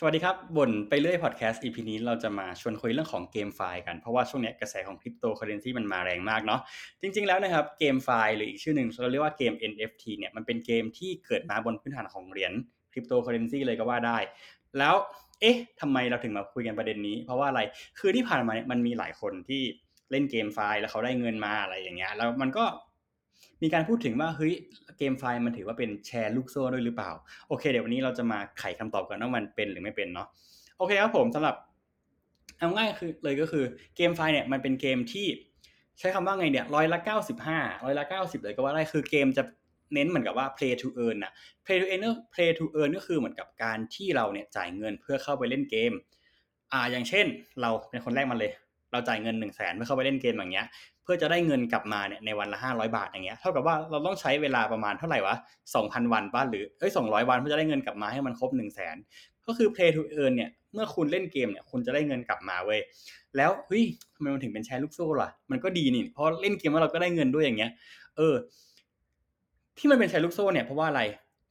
สวัสดีครับบ่นไปเรื่อยพอดแคสต์ EP นี้เราจะมาชวนคุยเรื่องของ GameFi กัน เพราะว่าช่วงนี้กระแสของคริปโตเคอเรนซีมันมาแรงมากเนาะจริง ๆแล้วนะครับ GameFi หรืออีกชื่อหนึ่งเราเรียกว่าเกม NFT เนี่ยมันเป็นเกมที่เกิดมาบนพื้นฐานของเหรียญคริปโตเคอเรนซีเลยก็ว่าได้ แล้วเอ๊ะทำไมเราถึงมาคุยกันประเด็นนี้ เพราะว่าอะไรคือที่ผ่านมาเนี่ยมันมีหลายคนที่เล่น GameFi แล้วเขาได้เงินมาอะไรอย่างเงี้ยแล้วมันก็ มีการพูดถึงว่าเฮ้ย GameFi มันถือว่าเป็นแชร์ลูกโซ่ด้วยหรือเปล่า โอเค เดี๋ยววันนี้เราจะมาไขคำตอบกันว่ามันเป็นหรือไม่เป็นเนาะโอเคครับผมสำหรับเอาง่ายคือเลยก็คือเกมไฟเนี่ยมันเป็นเกมที่ใช้คำว่าไงเนี่ยร้อยละเก้าสิบห้าร้อยละเก้าสิบเลยก็ว่าได้คือเกมจะเน้นเหมือนกับว่า play to earn อะ play to earn play to earn ก็คือเหมือนกับการที่เราเนี่ยจ่ายเงินเพื่อเข้าไปเล่นเกม อ่าอย่างเช่น เราเป็นคนแรกมาเลย เราจ่ายเงินหนึ่งแสนเพื่อเข้าไปเล่นเกมอย่างเงี้ย พื่อจะได้เงินกลับมาเนี่ยในวันละห้าร้อยบาทอย่างเงี้ยเท่ากับว่าเราต้องใช้เวลาประมาณเท่าไหร่วะสองพันวันป้าหรือเอ้ยสองร้อยวันเพื่อจะได้เงินกลับมาให้มันครบหนึ่งแสนก็คือ play to earn เนี่ยเมื่อคุณเล่นเกมเนี่ยคุณจะได้เงินกลับมาเว้ยแล้วเฮ้ยทำไมมันถึงเป็นแชร์ลูกโซ่ล่ะมันก็ดีนี่เพราะเล่นเกมแล้วเราก็ได้เงินด้วยอย่างเงี้ย เออ ที่มันเป็นแชร์ลูกโซ่เนี่ยเพราะว่าอะไร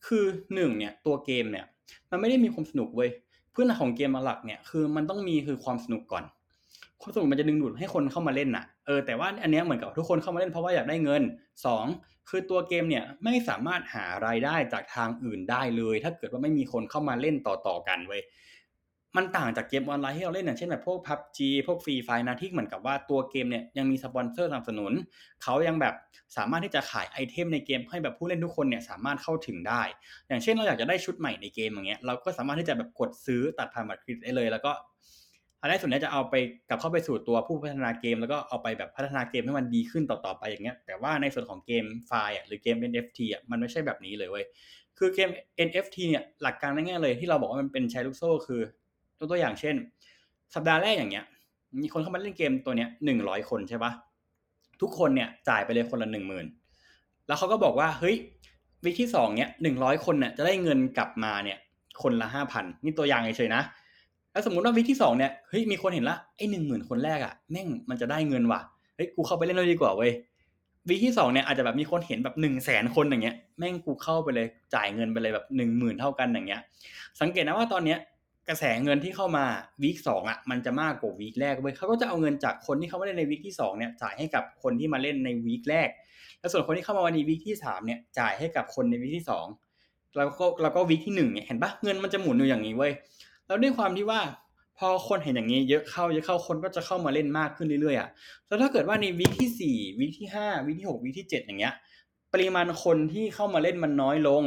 คือหนึ่งเนี่ยตัวเกมเนี่ย มันไม่ได้มีความสนุกเว้ยพื้นฐานของเกมหลักเนี่ยคือมันต้องมีคือความสนุกก่อน ความสนุกมันจะดึงดูดให้คนเข้ามาเล่นน่ะเออแต่ว่าอันเนี้ยเหมือนกับทุกคนเข้ามาเล่นเพราะว่าอยากได้เงินสองคือตัวเกมเนี่ยไม่สามารถหารายได้จากทางอื่นได้เลย ถ้าเกิดว่าไม่มีคนเข้ามาเล่นต่อๆกันเว้ยมันต่างจากเกมออนไลน์ที่เราเล่นอย่างเช่นแบบพวก PUBG พวก Free Fire นะที่เหมือนกับว่าตัวเกมเนี่ยยังมีสปอนเซอร์สนับสนุน เขายังแบบสามารถที่จะขายไอเทมในเกมให้แบบผู้เล่นทุกคนเนี่ยสามารถเข้าถึงได้ อย่างเช่นเราอยากจะได้ชุดใหม่ในเกมอย่างเงี้ยเราก็สามารถที่จะแบบกดซื้อตัดผ่านบัตรเครดิตได้เลย แล้วก็ รายได้ส่วนนี้จะเอาไปกลับเข้าไปสู่ตัวผู้พัฒนาเกม แล้วก็เอาไปแบบพัฒนาเกมให้มันดีขึ้นต่อๆไปอย่างเงี้ยแต่ว่าในส่วนของเกมไฟล์หรือเกม NFT อะมันไม่ใช่แบบนี้เลยเว้ยคือเกม NFT เนี่ยหลักการง่ายๆเลยที่เราบอกว่ามันเป็นแชร์ลูกโซ่คือตัวตัวอย่างเช่น สัปดาห์แรกอย่างเงี้ย มีคนเข้ามาเล่นเกมตัวเนี้ยหนึ่งร้อยคนใช่ปะทุกคนเนี่ยจ่ายไปเลยคนละหนึ่งหมื่นแล้วเขาก็บอกว่าเฮ้ยวิธีสองเนี้ยหนึ่งร้อยคนเนี่ยจะได้เงินกลับมาเนี่ยคนละห้าพันนี่ตัวอย่างเฉยๆนะ แล้วสมมติว่าวิธีสองเนี่ยเฮ้ยมีคนเห็นละไอ้หนึ่งหมื่นคนแรกอะแม่งมันจะได้เงินว่ะเฮ้ยกูเข้าไปเล่นเลยดีกว่าเว้ยวิธีสองเนี่ยอาจจะแบบมีคนเห็นแบบหนึ่งแสนคนอย่างเงี้ยแม่งกูเข้าไปเลยจ่ายเงินไปเลยแบบหนึ่งหมื่นเท่ากันอย่างเงี้ย สังเกตนะว่าตอนเนี้ยกระแสเงินที่เข้ามาวีคสองอะมันจะมากกว่าวีคแรกเว้ยเขาก็จะเอาเงินจากคนที่เขาไม่ได้ในวีคที่สองเนี่ยจ่ายให้กับคนที่มาเล่นในวีคแรก แล้วส่วนคนที่เข้ามาวันนี้วีคที่สามเนี่ยจ่ายให้กับคนในวีคที่สองแล้วก็แล้วก็วีคที่หนึ่งเนี่ยเห็นปะเงินมันจะหมุนอยู่อย่างนี้เว้ย แล้วด้วยความที่ว่าพอคนเห็นอย่างนี้เยอะเข้าเยอะเข้าคนก็จะเข้ามาเล่นมากขึ้นเรื่อยๆอะแล้วถ้าเกิดว่าในวีคที่สี่วีคที่ห้าวีคที่หกวีคที่เจ็ดอย่างเงี้ย ปริมาณคนที่เข้ามาเล่นมันน้อยลง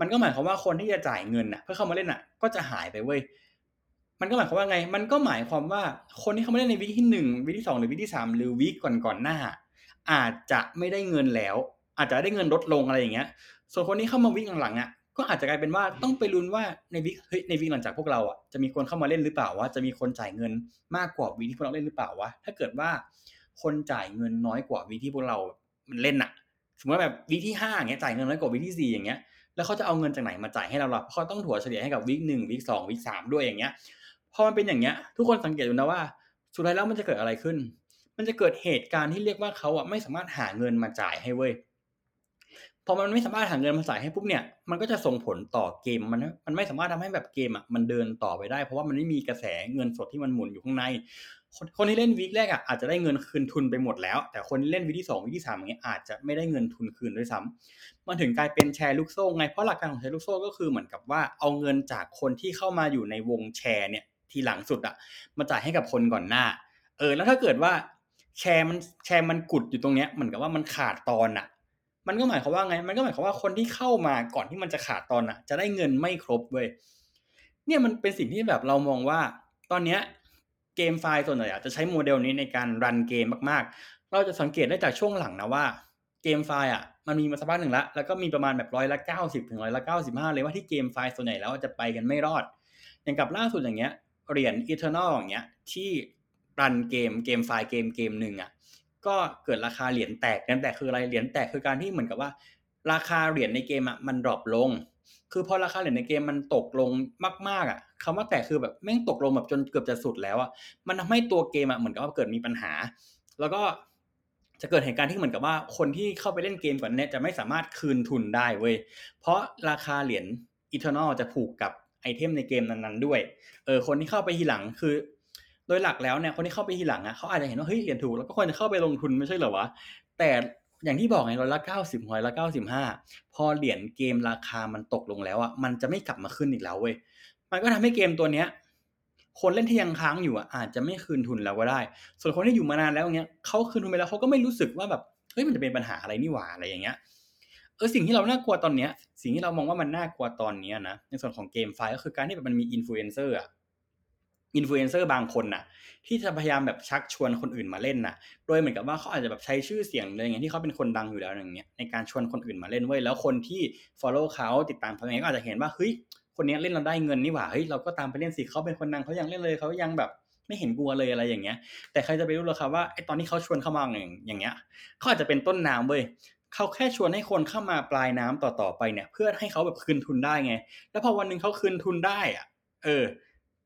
มันก็หมายความว่าคนที่จะจ่ายเงินอะ เพื่อเข้ามาเล่นอะ ก็จะหายไปเว้ยมันก็หมายความว่าไง มันก็หมายความว่าคนที่เข้าไม่ได้ในวิกที่หนึ่งวิกที่สองหรือวิกที่สามหรือวิกก่อนก่อนหน้า อาจจะไม่ได้เงินแล้ว อาจจะได้เงินลดลงอะไรอย่างเงี้ย ส่วนคนที่เข้ามาวิกหลังๆอะ ก็อาจจะกลายเป็นว่าต้องไปลุ้นว่าในวิกเฮ้ยในวิกหลังจากพวกเราอะจะมีคนเข้ามาเล่นหรือเปล่าว่าจะมีคนจ่ายเงินมากกว่าวิกที่พวกเราเล่นหรือเปล่าวะถ้าเกิดว่าคนจ่ายเงินน้อยกว่าวิกที่พวกเรามันเล่นอะสมมติว่าแบบวิกที่ห้าอย่างเงี้ยจ่ายเงินน้อยกว่าวิกที่สี่อย่างเงี้ยแล้วเขาจะเอาเงินจากไหนมาจ่ายให้เราล่ะเขาต้องถั่วเฉลี่ยให้กับวิกหนึ่งวิกสองวิกสามด้วยอย่างเงี้ยพอมันเป็นอย่างเงี้ย ทุกคนสังเกตดูนะว่าสุดท้ายแล้วมันจะเกิดอะไรขึ้น มันจะเกิดเหตุการณ์ที่เรียกว่าเขาอะไม่สามารถหาเงินมาจ่ายให้เว้ย พอมันไม่สามารถหาเงินมาจ่ายให้ปุ๊บเนี่ยมันก็จะส่งผลต่อเกมมันมันไม่สามารถทำให้แบบเกมอะมันเดินต่อไปได้ เพราะว่ามันไม่มีกระแสเงินสดที่มันหมุนอยู่ข้างในคนคนที่เล่นวีคแรกอะอาจจะได้เงินคืนทุนไปหมดแล้ว แต่คนที่เล่นวีคที่สองวีคที่สามอย่างเงี้ยอาจจะไม่ได้เงินทุนคืนด้วยซ้ำมันถึงกลายเป็นแชร์ลูกโซ่ไงเพราะหลักการของแชร์ลูกโซ่ก็คือเหมือนกับว่าเอาเงินจากคนที่เข้ามาอยู่ในวงแชร์เนี่ยทีหลังสุดอะมาจ่ายให้กับคนก่อนหน้า เออ แล้วถ้าเกิดว่าแชร์มันแชร์มันกุดอยู่ตรงเนี้ยเหมือนกับว่ามันขาดตอนอะ มันก็หมายความว่าไง มันก็หมายความว่าคนที่เข้ามาก่อนที่มันจะขาดตอนอะจะได้เงินไม่ครบเว้ย เนี่ยมันเป็นสิ่งที่แบบเรามองว่า ตอนเนี้ยเกมไฟล์ส่วนใหญ่จะใช้โมเดลนี้ในการรันเกมมากๆ เราจะสังเกตได้จากช่วงหลังนะว่าเกมไฟล์อะมันมีมาสักพักหนึ่งแล้วแล้วก็มีประมาณแบบร้อยละเก้าสิบถึงร้อยละเก้าสิบห้าเลยว่าที่เกมไฟล์ส่วนใหญ่แล้วจะไปกันไม่รอด อย่างกับล่าสุดอย่างเงี้ยเหรียญ Eternal อย่างเงี้ยที่ run เกม GameFi เกมเกมหนึ่งอะ ก็เกิดราคาเหรียญแตกเหรียญแตกคืออะไรเหรียญแตกคือการที่เหมือนกับว่า ราคาเหรียญในเกมอะมัน drop ลง คือพอราคาเหรียญในเกมมันตกลงมากๆอะคำว่าแตกคือแบบแม่งตกลงแบบจนเกือบจะสุดแล้วอะมันทำให้ตัวเกมอะเหมือนกับว่าเกิดมีปัญหา แล้วก็จะเกิดเหตุการณ์ที่เหมือนกับว่าคนที่เข้าไปเล่นเกมก่อนเนี้ยจะไม่สามารถคืนทุนได้เว้ยเพราะราคาเหรียญ Eternal จะผูกกับไอเทมในเกมนั้นๆด้วย เออคนที่เข้าไปทีหลังคือ โดยหลักแล้วเนี่ยคนที่เข้าไปทีหลังอะเขาอาจจะเห็นว่าเฮ้ยเหรียญถูกแล้วก็ควรจะเข้าไปลงทุนไม่ใช่เหรอวะแต่อย่างที่บอกไงร้อยละเก้าสิบร้อยละเก้าสิบห้าพอเหรียญเกมราคามันตกลงแล้วอะมันจะไม่กลับมาขึ้นอีกแล้วเว้ยมันก็ทำให้เกมตัวเนี้ย คนเล่นที่ยังค้างอยู่อะอาจจะไม่คืนทุนแล้วก็ได้ ส่วนคนที่อยู่มานานแล้วเงี้ยเขาคืนทุนไปแล้วเขาก็ไม่รู้สึกว่าแบบเฮ้ยมันจะเป็นปัญหาอะไรนี่หว่าอะไรอย่างเงี้ยเออสิ่งที่เราน่ากลัวตอนเนี้ย สิ่งที่เรามองว่ามันน่ากลัวตอนเนี้ยนะในส่วนของ GameFi ก็คือการที่แบบมันมีอินฟลูเอนเซอร์อะ อินฟลูเอนเซอร์บางคนน่ะ ที่จะพยายามแบบชักชวนคนอื่นมาเล่นน่ะ โดยเหมือนกับว่าเขาอาจจะแบบใช้ชื่อเสียงเลยอย่างที่เขาเป็นคนดังอยู่แล้วอย่างเงี้ยในการชวนคนอื่นมาเล่นเว้ยแล้วคนที่ follow เขาติดตามเขาเองก็อาจจะเห็นว่าเฮ้ยคนนี้เล่นเราได้เงินนี่หว่าเฮ้ยเราก็ตามไปเล่นสิเขาเป็นคนดังเขายังเล่นเลยเขายังแบบไม่เห็นกลัวเลยอะไรอย่างเงี้ย แต่ใครจะไปรู้หรอครับว่าไอตอนที่เขาชวนเข้ามาอย่างอย่างเงี้ยเขาอาจจะเป็นต้นน้ำเว้ยเขาแค่ชวนให้คนเข้ามาปลายน้ำต่อๆไปเนี่ย เพื่อให้เขาแบบคืนทุนได้ไง แล้วพอวันหนึ่งเขาคืนทุนได้อะ เออ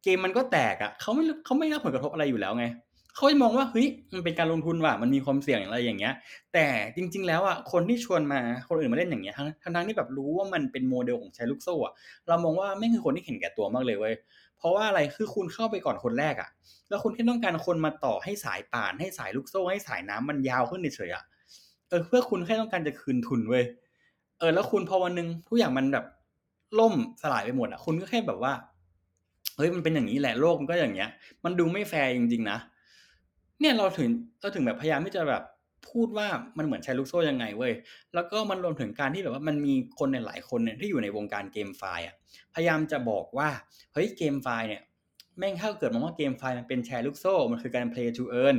เกมมันก็แตกอะเขาไม่เขาไม่รับผลกระทบอะไรอยู่แล้วไงเขาจะมองว่าเฮ้ยมันเป็นการลงทุนว่ะมันมีความเสี่ยงอะไรอย่างเงี้ย แต่จริง ๆ แล้วอะคนที่ชวนมาคนอื่นมาเล่นอย่างเงี้ยทั้งทั้งที่แบบรู้ว่ามันเป็นโมเดลของใช้ลูกโซ่อะเรามองว่าแม่งคือคนที่เห็นแก่ตัวมากเลยเว้ยเพราะว่าอะไรคือคุณเข้าไปก่อนคนแรกอะ แล้วคุณแค่ต้องการคนมาต่อให้สายป่านให้สายลูกโซ่ให้สายนั้นมันยาวขึ้นเฉยๆอะเออเพื่อคุณแค่ต้องการจะคืนทุนเว้ยเออแล้วคุณพอวันนึงทุกอย่างมันแบบล่มสลายไปหมดอะคุณก็แค่แบบว่า เฮ้ยมันเป็นอย่างนี้แหละโลกมันก็อย่างเงี้ย มันดูไม่แฟร์จริงๆนะเนี่ยเราถึงเราถึงแบบพยายามที่จะแบบพูดว่ามันเหมือนแชร์ลูกโซ่ยังไงเว้ย แล้วก็มันรวมถึงการที่แบบว่ามันมีคนในหลายคนเนี่ยที่อยู่ในวงการเกมไฟอะ พยายามจะบอกว่า เฮ้ยเกมไฟเนี่ยแม่งถ้าเกิดมองว่าเกมไฟมันเป็นแชร์ลูกโซ่ มันคือการ play to earn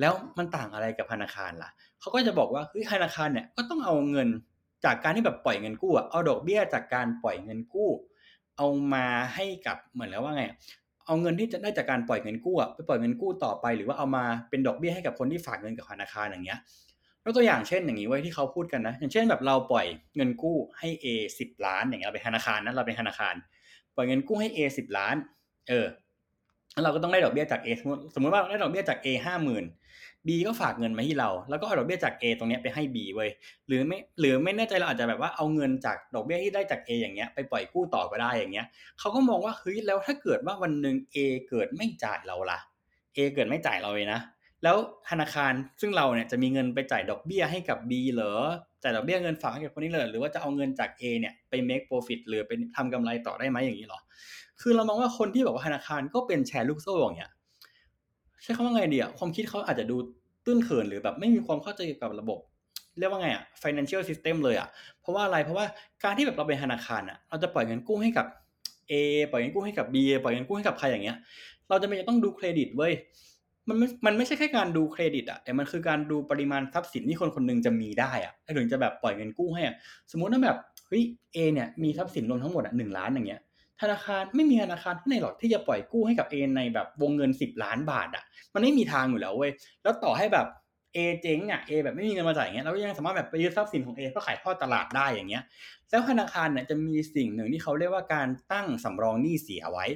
แล้วมันต่างอะไรกับธนาคารล่ะ เขาก็จะบอกว่าเฮ้ยธนาคารเนี่ยก็ต้องเอาเงินจากการที่แบบปล่อยเงินกู้เอาดอกเบี้ยจากการปล่อยเงินกู้ เอามาให้กับเหมือนแล้วว่าไง เอาเงินที่จะได้จากการปล่อยเงินกู้ไปปล่อยเงินกู้ต่อไป หรือว่าเอามาเป็นดอกเบี้ยให้กับคนที่ฝากเงินกับธนาคารอย่างเงี้ยยกตัวอย่างเช่นอย่างนี้ไว้ที่เขาพูดกันนะ อย่างเช่นแบบเราปล่อยเงินกู้ให้ A สิบล้านอย่างเงี้ยเราเป็นธนาคารนะเราเป็นธนาคาร ปล่อยเงินกู้ให้ A สิบล้าน เออแล้วเราก็ต้องได้ดอกเบี้ยจาก A สมมติสมมติว่าได้ดอกเบี้ยจาก A ห้าหมื่น B ก็ฝากเงินมาให้เรา แล้วก็เอาดอกเบี้ยจาก A ตรงนี้ไปให้ B เว้ยหรือไม่หรือไม่แน่ใจเราอาจจะแบบว่าเอาเงินจากดอกเบี้ยที่ได้จาก A อย่างเงี้ยไปปล่อยกู้ต่อก็ได้อย่างเงี้ยเขาก็มองว่าเฮ้ยแล้วถ้าเกิดว่าวันหนึ่ง A เกิดไม่จ่ายเราล่ะ A เกิดไม่จ่ายเราเลยนะแล้วธนาคารซึ่งเราเนี่ยจะมีเงินไปจ่ายดอกเบี้ยให้กับ B เหรอจ่ายดอกเบี้ยเงินฝากให้กับคนนี้เลยหรือว่าจะเอาเงินจาก A เนี่ยไป make profit หรือเป็นทำกำไรต่อได้ไหมอย่างนี้หรอ คือเรามองว่าคนที่บอกว่าธนาคารก็เป็นแชร์ลูกโซ่อย่างเงี้ย ใช้คำว่าไงดีอะความคิดเขาอาจจะดูตื้นเขินหรือแบบไม่มีความเข้าใจกับระบบ เรียกว่าไงอะ financial system เลยอะเพราะว่าอะไรเพราะว่าการที่แบบเราเป็นธนาคารอะเราจะปล่อยเงินกู้ให้กับ A ปล่อยเงินกู้ให้กับ B ปล่อยเงินกู้ให้กับใครอย่างเงี้ย เราจะไม่ต้องดูเครดิตเว้ยมันไม่มันไม่ใช่แค่การดูเครดิตอะแต่มันคือการดูปริมาณทรัพย์สินที่คนคนนึงจะมีได้อะถึงจะแบบปล่อยเงินกู้ให้อะสมมุติว่าแบบเฮ้ยเอเนี่ยมีทรัพย์สินรวมทั้งหมดอะหนึ่งล้านอย่างเงี้ย ธนาคารไม่มีธนาคารที่ไหนหรอกที่จะปล่อยกู้ให้กับเอในแบบวงเงินสิบล้านบาทอะมันไม่มีทางอยู่แล้วเว้ยแล้วต่อให้แบบเอเจ๊งอะเอแบบไม่มีเงินมาจ่ายเงี้ยเราก็ยังสามารถแบบไปยึดทรัพย์สินของเอเพื่อขายทอดตลาดได้อย่างเงี้ย แล้วธนาคารเนี่ยจะมีสิ่งหนึ่งที่เขาเรียกว่าการตั้งสำรองหนี้เสียไว้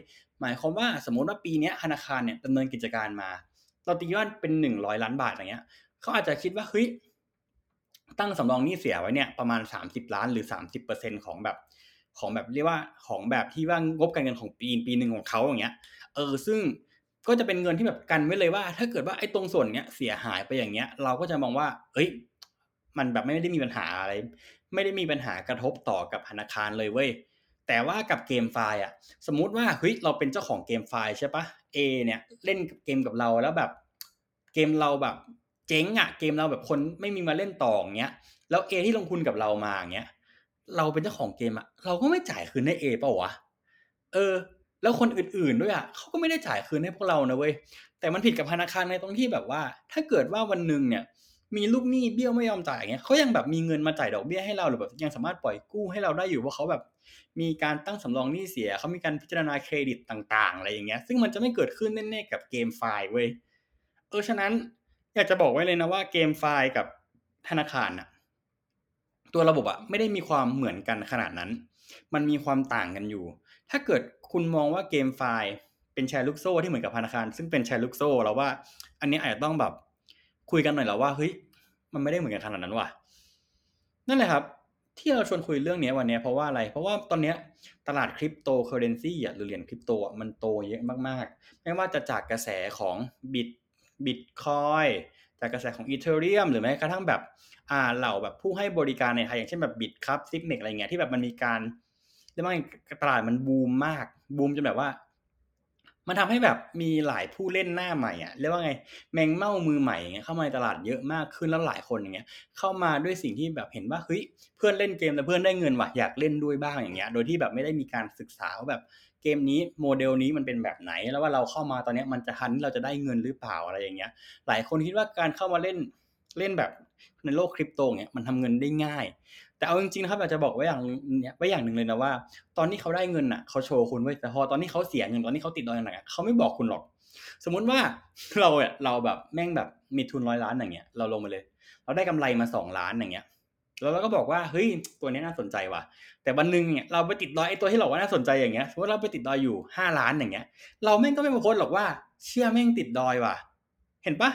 หมายความว่าสมมติว่าปีนี้ธนาคารเนี่ยดำเนินกิจการมา เราตีว่าเป็นหนึ่งร้อยล้านบาทอย่างเงี้ยเขาอาจจะคิดว่าเฮ้ยตั้งสำรองหนี้เสียไว้เนี่ยประมาณสามสิบล้านหรือสามสิบเปอร์เซ็นของแบบ ของแบบเรียกว่าของแบบที่ว่างบการเงินของปีปีหนึ่งของเขาอย่างเงี้ย เออซึ่งก็จะเป็นเงินที่แบบกันไว้เลยว่า ถ้าเกิดว่าไอ้ตรงส่วนเนี้ยเสียหายไปอย่างเงี้ย เราก็จะมองว่า เอ้ย มันแบบไม่ได้มีปัญหาอะไร ไม่ได้มีปัญหากระทบต่อกับธนาคารเลยเว้ยแต่ว่ากับเกมไฟล์อะ สมมุติว่าเฮ้ยเราเป็นเจ้าของเกมไฟล์ใช่ปะ A เนี่ยเล่นเกมกับเราแล้วแบบ เกมเราแบบ เจ๊งอะเกมเราแบบคนไม่มีมาเล่นต่ออย่างเงี้ยแล้ว A ที่ลงทุนกับเรามาอย่างเงี้ย เราเป็นเจ้าของเกมอะเราก็ไม่จ่ายคืนให้ A เปล่าวะเออ แล้วคนอื่นๆด้วยอะเขาก็ไม่ได้จ่ายคืนให้พวกเรานะเว้ยแต่มันผิดกับธนาคารในตรงที่แบบว่า ถ้าเกิดว่าวันหนึ่งเนี่ย มีลูกหนี้เบี้ยวไม่ยอมจ่ายเงี้ยเขายังแบบมีเงินมาจ่ายดอกเบี้ยให้เราหรือแบบยังสามารถปล่อยกู้ให้เราได้อยู่เพราะเขาแบบ มีการตั้งสำรองหนี้เสียเขามีการพิจารณาเครดิตต่างๆ อะไรอย่างเงี้ย ซึ่งมันจะไม่เกิดขึ้นแน่ๆกับเกมไฟล์เว้ยเออฉะนั้นอยากจะบอกไว้เลยนะว่าเกมไฟล์กับธนาคารอะ ตัวระบบอะไม่ได้มีความเหมือนกันขนาดนั้น มันมีความต่างกันอยู่ ถ้าเกิดคุณมองว่า GameFi เป็นแชร์ลูกโซ่ที่เหมือนกับธนาคาร ซึ่งเป็นแชร์ลูกโซ่เราว่า อันนี้อาจจะต้องแบบคุยกันหน่อยแล้วว่าเฮ้ยมันไม่ได้เหมือนกันขนาดนั้นว่ะนั่นแหละครับ ที่เราชวนคุยเรื่องนี้วันนี้เพราะว่าอะไรเพราะว่าตอนนี้ตลาดคริปโตเคอเรนซีอะหรือเหรียญคริปโตอะมันโตเยอะมากๆ ไม่ว่าจะจากกระแสของ Bit Bitcoin จากกระแสของ Ethereum หรือแม้กระทั่งแบบอ่าเหล่าแบบผู้ให้บริการในไทยอย่างเช่นแบบ Bitkub Zipmex อะไรเงี้ยที่แบบมันมีการเรียกว่าตลาดมันบูมมากบูมจนแบบว่า มันทำให้แบบมีหลายผู้เล่นหน้าใหม่อะเรียกว่าไงแมงเม่ามือใหม่เงี้ยเข้ามาในตลาดเยอะมากขึ้นแล้วหลายคนอย่างเงี้ย เข้ามาด้วยสิ่งที่แบบเห็นว่าเฮ้ยเพื่อนเล่นเกมแต่เพื่อนได้เงินว่ะอยากเล่นด้วยบ้างอย่างเงี้ย โดยที่แบบไม่ได้มีการศึกษาว่าแบบ เกมนี้โมเดลนี้มันเป็นแบบไหน แล้วว่าเราเข้ามาตอนนี้มันจะทันที่เราจะได้เงินหรือเปล่าอะไรอย่างเงี้ย หลายคนคิดว่าการเข้ามาเล่นเล่นแบบในโลกคริปโตเนี่ยมันทำเงินได้ง่าย แต่เอาจริงๆนะครับอยากจะบอกไว้อย่างเนี้ยไว้อย่างหนึ่งเลยนะว่า ตอนที่เขาได้เงินอะเขาโชว์คุณไว้แต่พอตอนที่เขาเสียเงินตอนที่เขาติดดอยหนักเขาไม่บอกคุณหรอก สมมุติว่าเราเนี่ยเราแบบแม่งแบบมีทุนร้อยล้านอย่างเงี้ยเราลงมาเลย เราได้กำไรมาสองล้านอย่างเงี้ย แล้วเราก็บอกว่าเฮ้ยตัวนี้น่าสนใจว่ะ แต่วันหนึ่งเนี่ยเราไปติดดอยไอ้ตัวที่เราว่าน่าสนใจอย่างเงี้ยสมมติเราไปติดดอยอยู่ห้าล้านอย่างเงี้ย เราแม่งก็ไม่มาโพสหรอกว่า เชื่อแม่งติดดอยว่ะ เห็นปะ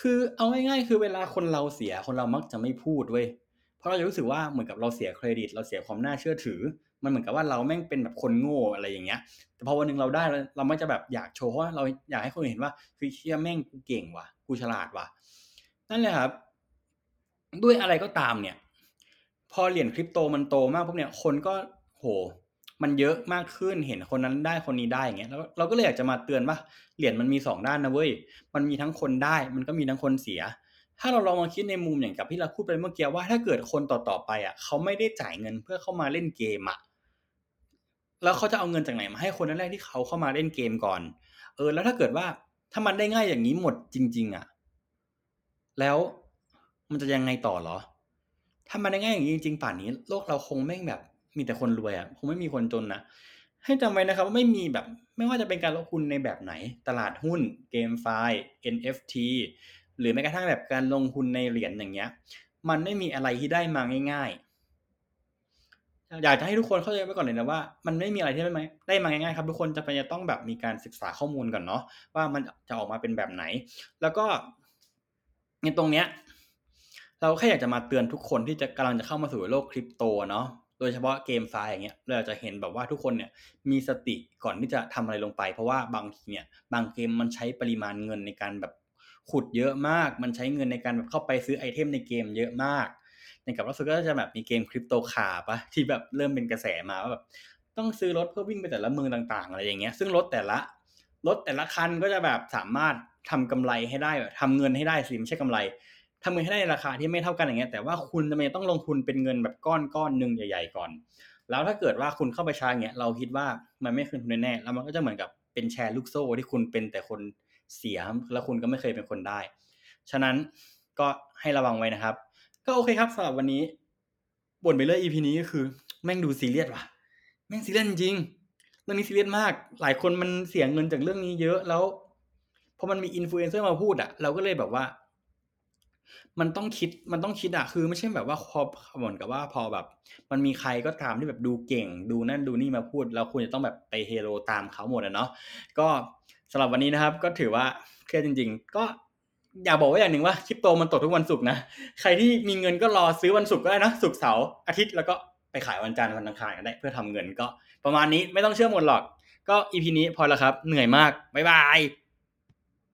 คือเอาง่ายๆคือเวลาคนเราเสียคนเรามักจะไม่พูดเว้ยเพราะเราจะรู้สึกว่าเหมือนกับเราเสียเครดิต เราเสียความน่าเชื่อถือ มันเหมือนกับว่าเราแม่งเป็นแบบคนโง่อะไรอย่างเงี้ย แต่พอวันหนึ่งเราได้เราไม่จะแบบอยากโชว์เพราเราอยากให้คนเห็นว่าคือเชี่ยแม่งกูเก่งว่ะกูฉลาดว่ะนั่นแหละครับ ด้วยอะไรก็ตามเนี่ย พอเหรียญคริปโตมันโตมากพวกเนี่ยคนก็โหมันเยอะมากขึ้นเห็นคนนั้นได้คนนี้ได้อย่างเงี้ยแล้วเราก็เลยอยากจะมาเตือนว่าเหรียญมันมีสองด้านนะเว้ยมันมีทั้งคนได้มันก็มีทั้งคนเสีย ถ้าเราลองมาคิดในมุมอย่างกับที่เราพูดไปเมื่อกี้ว่าถ้าเกิดคนต่อๆไปอะเขาไม่ได้จ่ายเงินเพื่อเข้ามาเล่นเกมอะแล้วเขาจะเอาเงินจากไหนมาให้คนแรกที่เขาเข้ามาเล่นเกมก่อน เออ แล้วถ้าเกิดว่าถ้ามันได้ง่ายอย่างนี้หมดจริง ๆ อะ แล้วมันจะยังไงต่อหรอ ถ้ามันได้ง่ายอย่างนี้จริงๆป่านนี้ โลกเราคงไม่แบบ มีแต่คนรวยอะคงไม่มีคนจนนะให้จำไว้นะครับว่าไม่มีแบบ ไม่ว่าจะเป็นการลงทุนในแบบไหน ตลาดหุ้นเกมไฟล์ NFT หรือแม้กระทั่งแบบการลงทุนในเหรียญอย่างเงี้ย มันไม่มีอะไรที่ได้มาง่าย ๆ อยากจะให้ทุกคนเข้าใจไว้ก่อนเลยนะว่ามันไม่มีอะไรที่ได้มาได้มาง่ายๆครับทุกคนจะไปจะต้องแบบมีการศึกษาข้อมูลก่อนเนาะว่ามันจะออกมาเป็นแบบไหน แล้วก็ในตรงเนี้ย เราแค่อยากจะมาเตือนทุกคนที่จะกำลังจะเข้ามาสู่โลกคริปโตเนาะโดยเฉพาะ GameFi อย่างเงี้ยเราจะเห็นแบบว่าทุกคนเนี่ยมีสติก่อนที่จะทำอะไรลงไป เพราะว่าบางทีเนี่ยบางเกมมันใช้ปริมาณเงินในการแบบขุดเยอะมาก มันใช้เงินในการแบบเข้าไปซื้อ item ในเกมเยอะมากในกับล่าสุดก็จะแบบมีเกม CryptoCars ปะที่แบบเริ่มเป็นกระแสมาว่าแบบต้องซื้อรถเพื่อวิ่งไปแต่ละเมืองต่าง ๆ อะไรอย่างเงี้ยซึ่งรถแต่ละรถแต่ละคันก็จะแบบสามารถทำกำไรให้ได้แบบทำเงินให้ได้สิไม่ใช่กำไร ทำเงินให้ได้ในราคาที่ไม่เท่ากันอย่างเงี้ยแต่ว่าคุณจะไม่ต้องลงทุนเป็นเงินแบบก้อนก้อนหนึ่งใหญ่ ๆ ก่อน แล้วถ้าเกิดว่าคุณเข้าไปช้าเงี้ยเราคิดว่ามันไม่คืนทุนแน่แล้วมันก็จะเหมือนกับเป็นแชร์ลูกโซ่ที่คุณเป็นแต่คนเสียแล้วคุณก็ไม่เคยเป็นคนได้ ฉะนั้นก็ให้ระวังไว้นะครับ ก็โอเคครับสำหรับวันนี้บ่นไปเรื่อย EP นี้ก็คือ แม่งดูซีเรียสว่ะ แม่งซีเรียสจริงเรื่องนี้ซีเรียสมาก หลายคนมันเสียเงินจากเรื่องนี้เยอะแล้วพอมันมีอินฟลูเอนเซอร์มาพูดอะเราก็เลยแบบว่า มันต้องคิดมันต้องคิดอะคือไม่ใช่แบบว่าพอเหมือนกับว่าพอแบบ มันมีใครก็ตามที่แบบดูเก่ง ดูนั่นดูนี่มาพูดเราควรจะต้องแบบไปเฮโลตามเขาหมดอะเนาะก็สำหรับวันนี้นะครับ ก็ถือว่าเครียดจริง ๆ ก็อยากบอกว่าอย่างหนึ่งว่าคริปโตมันตกทุกวันศุกร์นะใครที่มีเงินก็รอซื้อวันศุกร์ก็ได้นะศุกร์เสาร์อาทิตย์แล้วก็ไปขายวันจันทร์วันอังคารก็ได้เพื่อทำเงินก็ ประมาณนี้ไม่ต้องเชื่อหมดหรอก ก็อีพีนี้พอแล้วครับ เหนื่อยมากบ๊ายบาย